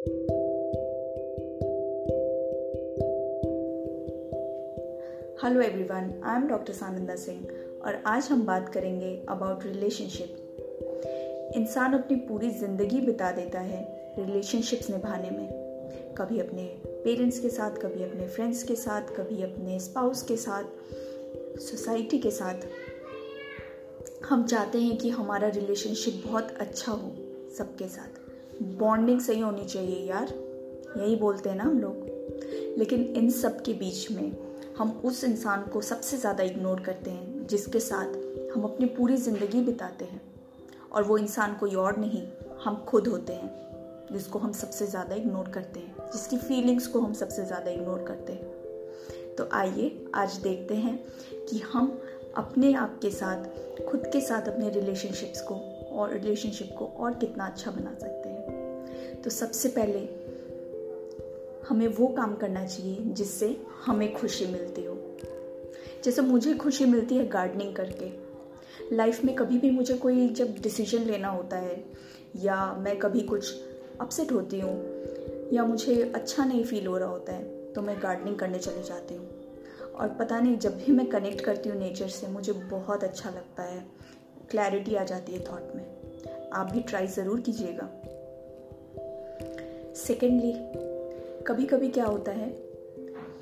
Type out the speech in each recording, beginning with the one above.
Hello everyone I am doctor Sananda Singh और आज हम बात करेंगे अबाउट रिलेशनशिप इंसान अपनी पूरी ज़िंदगी बिता देता है रिलेशनशिप्स निभाने में। कभी अपने पेरेंट्स के साथ, कभी अपने फ्रेंड्स के साथ, कभी अपने स्पाउस के साथ सोसाइटी के साथ। हम चाहते हैं कि हमारा रिलेशनशिप बहुत अच्छा हो सबके साथ। बॉन्डिंग सही होनी चाहिए यार। यही बोलते हैं ना हम लोग। लेकिन इन सब के बीच में हम उस इंसान को सबसे ज़्यादा इग्नोर करते हैं, जिसके साथ हम अपनी पूरी ज़िंदगी बिताते हैं। और वो इंसान कोई और नहीं, हम खुद होते हैं, जिसको हम सबसे ज़्यादा इग्नोर करते हैं, जिसकी फीलिंग्स को हम सबसे ज़्यादा इग्नोर करते हैं। तो आइए, आज देखते हैं कि हम अपने आप के साथ, खुद के साथ अपने रिलेशनशिप्स को और रिलेशनशिप को और कितना अच्छा बना सकते हैं। तो सबसे पहले हमें वो काम करना चाहिए जिससे हमें खुशी मिलती हो। जैसे मुझे खुशी मिलती है गार्डनिंग करके। लाइफ में कभी भी मुझे कोई जब डिसीज़न लेना होता है या मैं कभी कुछ अपसेट होती हूँ या मुझे अच्छा नहीं फील हो रहा होता है तो मैं गार्डनिंग करने चली जाती हूँ। और पता नहीं, जब भी मैं कनेक्ट करती हूँ नेचर से, मुझे बहुत अच्छा लगता है। क्लैरिटी आ जाती है थॉट में। आप भी ट्राई ज़रूर कीजिएगा। सेकेंडली कभी कभी क्या होता है?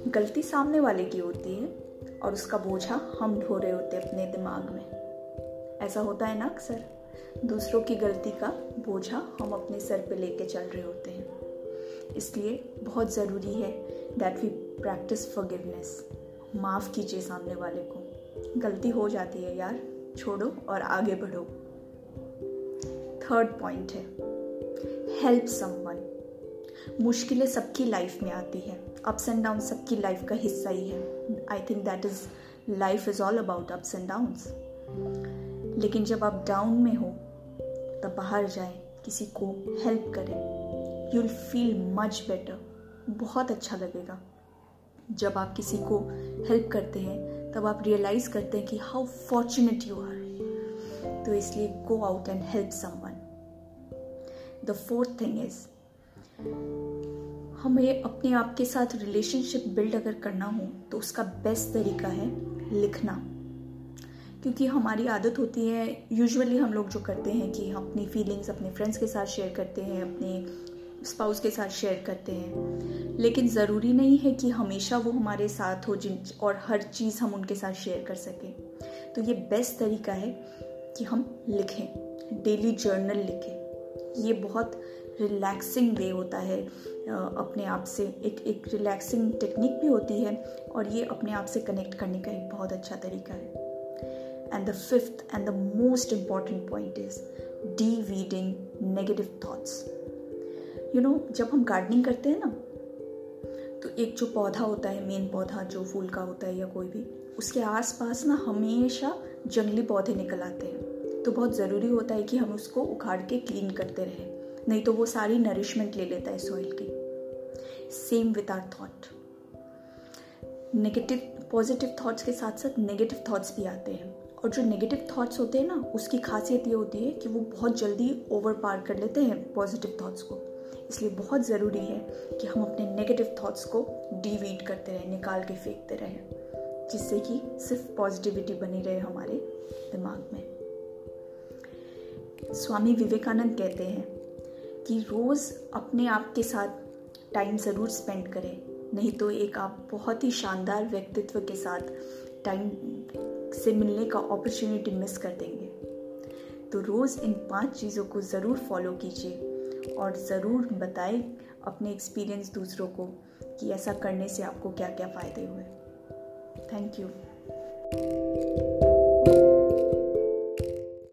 गलती सामने वाले की होती है और उसका बोझा हम ढो रहे होते हैं अपने दिमाग में। ऐसा होता है ना अक्सर? दूसरों की गलती का बोझा हम अपने सर पे लेके चल रहे होते हैं। इसलिए बहुत ज़रूरी है दैट वी प्रैक्टिस फॉरगिवनेस माफ़ कीजिए सामने वाले को। गलती हो जाती है यार। छोड़ो और आगे बढ़ो। थर्ड पॉइंट है हेल्प समवन मुश्किलें सबकी लाइफ में आती है। अप्स एंड डाउन सबकी लाइफ का हिस्सा ही है। I think that is life is all about ups and downs लेकिन जब आप डाउन में हो, तब बाहर जाएँ, किसी को हेल्प करें you will feel much better बहुत अच्छा लगेगा। जब आप किसी को हेल्प करते हैं, तब आप रियलाइज़ करते हैं कि हाउ फॉर्चुनेट यू आर तो इसलिए go out and help someone the fourth thing is हमें अपने आप के साथ रिलेशनशिप बिल्ड अगर करना हो तो उसका बेस्ट तरीका है लिखना। क्योंकि हमारी आदत होती है यूजुअली हम लोग जो करते हैं कि हम अपनी फीलिंग्स अपने फ्रेंड्स के साथ शेयर करते हैं, अपने स्पाउस के साथ शेयर करते हैं। लेकिन ज़रूरी नहीं है कि हमेशा वो हमारे साथ हो जिन, और हर चीज़ हम उनके साथ शेयर कर सकें। तो ये बेस्ट तरीका है कि हम लिखें डेली जर्नल लिखें। ये बहुत रिलैक्सिंग वे होता है अपने आप से। एक एक रिलैक्सिंग टेक्निक भी होती है और ये अपने आप से कनेक्ट करने का एक बहुत अच्छा तरीका है। And the fifth and the most important point is the weeding negative thoughts you know जब हम गार्डनिंग करते हैं ना तो एक जो पौधा होता है मेन पौधा जो फूल का होता है या कोई भी, उसके आसपास ना हमेशा जंगली पौधे निकल आते हैं। तो बहुत ज़रूरी होता है कि हम उसको उखाड़ के क्लीन करते रहें। नहीं तो वो सारी नरिशमेंट ले लेता है सॉइल की। Same with our thought negative positive thoughts के साथ साथ नेगेटिव थॉट्स भी आते हैं। और जो नेगेटिव थॉट्स होते हैं ना, उसकी खासियत ये होती है कि वो बहुत जल्दी ओवर पार कर लेते हैं पॉजिटिव थॉट्स को। इसलिए बहुत ज़रूरी है कि हम अपने नेगेटिव थॉट्स को डिवीट करते रहें, निकाल के फेंकते रहें, जिससे कि सिर्फ़ पॉजिटिविटी बनी रहे हमारे दिमाग में। स्वामी विवेकानंद कहते हैं कि रोज़ अपने आप के साथ टाइम ज़रूर स्पेंड करें। नहीं तो एक आप बहुत ही शानदार व्यक्तित्व के साथ टाइम से मिलने का अपॉर्चुनिटी मिस कर देंगे। तो रोज़ इन पाँच चीज़ों को ज़रूर फॉलो कीजिए और ज़रूर बताएँ अपने एक्सपीरियंस दूसरों को कि ऐसा करने से आपको क्या क्या फ़ायदे हुए। Thank you